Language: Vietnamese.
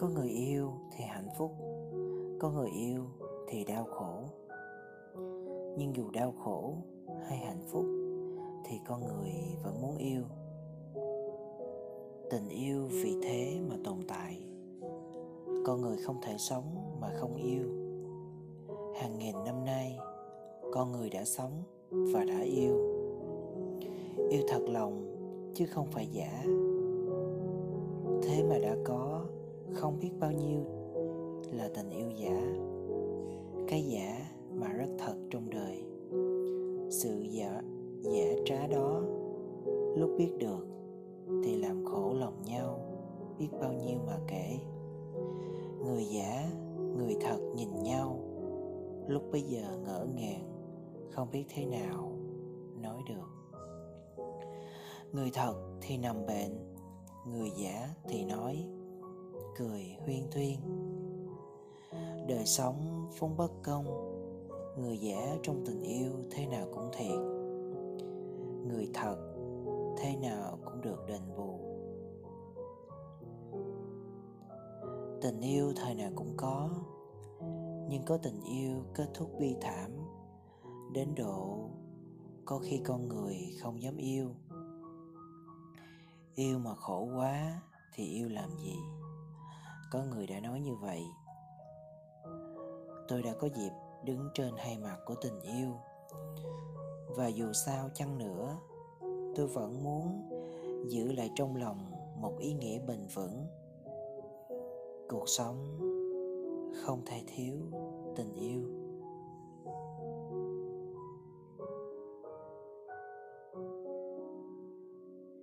có người yêu thì hạnh phúc, có người yêu thì đau khổ. Nhưng dù đau khổ hay hạnh phúc thì con người vẫn muốn yêu. Tình yêu vì thế mà tồn tại. Con người không thể sống mà không yêu. Hàng nghìn năm nay, con người đã sống và đã yêu. Yêu thật lòng chứ không phải giả. Thế mà đã có không biết bao nhiêu là tình yêu giả, cái giả mà rất thật trong đời. Sự giả giả trá đó, lúc biết được thì làm khổ lòng nhau, biết bao nhiêu mà kể. Người giả, người thật nhìn nhau, lúc bây giờ ngỡ ngàng, không biết thế nào nói được. Người thật thì nằm bệnh người giả thì nói cười huyên thuyên. Đời sống vốn bất công, người giả trong tình yêu thế nào cũng thiệt. Người thật thế nào cũng được đền bù. Tình yêu thời nào cũng có, nhưng có tình yêu kết thúc bi thảm. Đến độ có khi con người không dám yêu. Yêu mà khổ quá thì yêu làm gì? Có người đã nói như vậy. Tôi đã có dịp đứng trên hai mặt của tình yêu. Và dù sao chăng nữa, tôi vẫn muốn giữ lại trong lòng một ý nghĩa bền vững. Cuộc sống không thể thiếu tình yêu.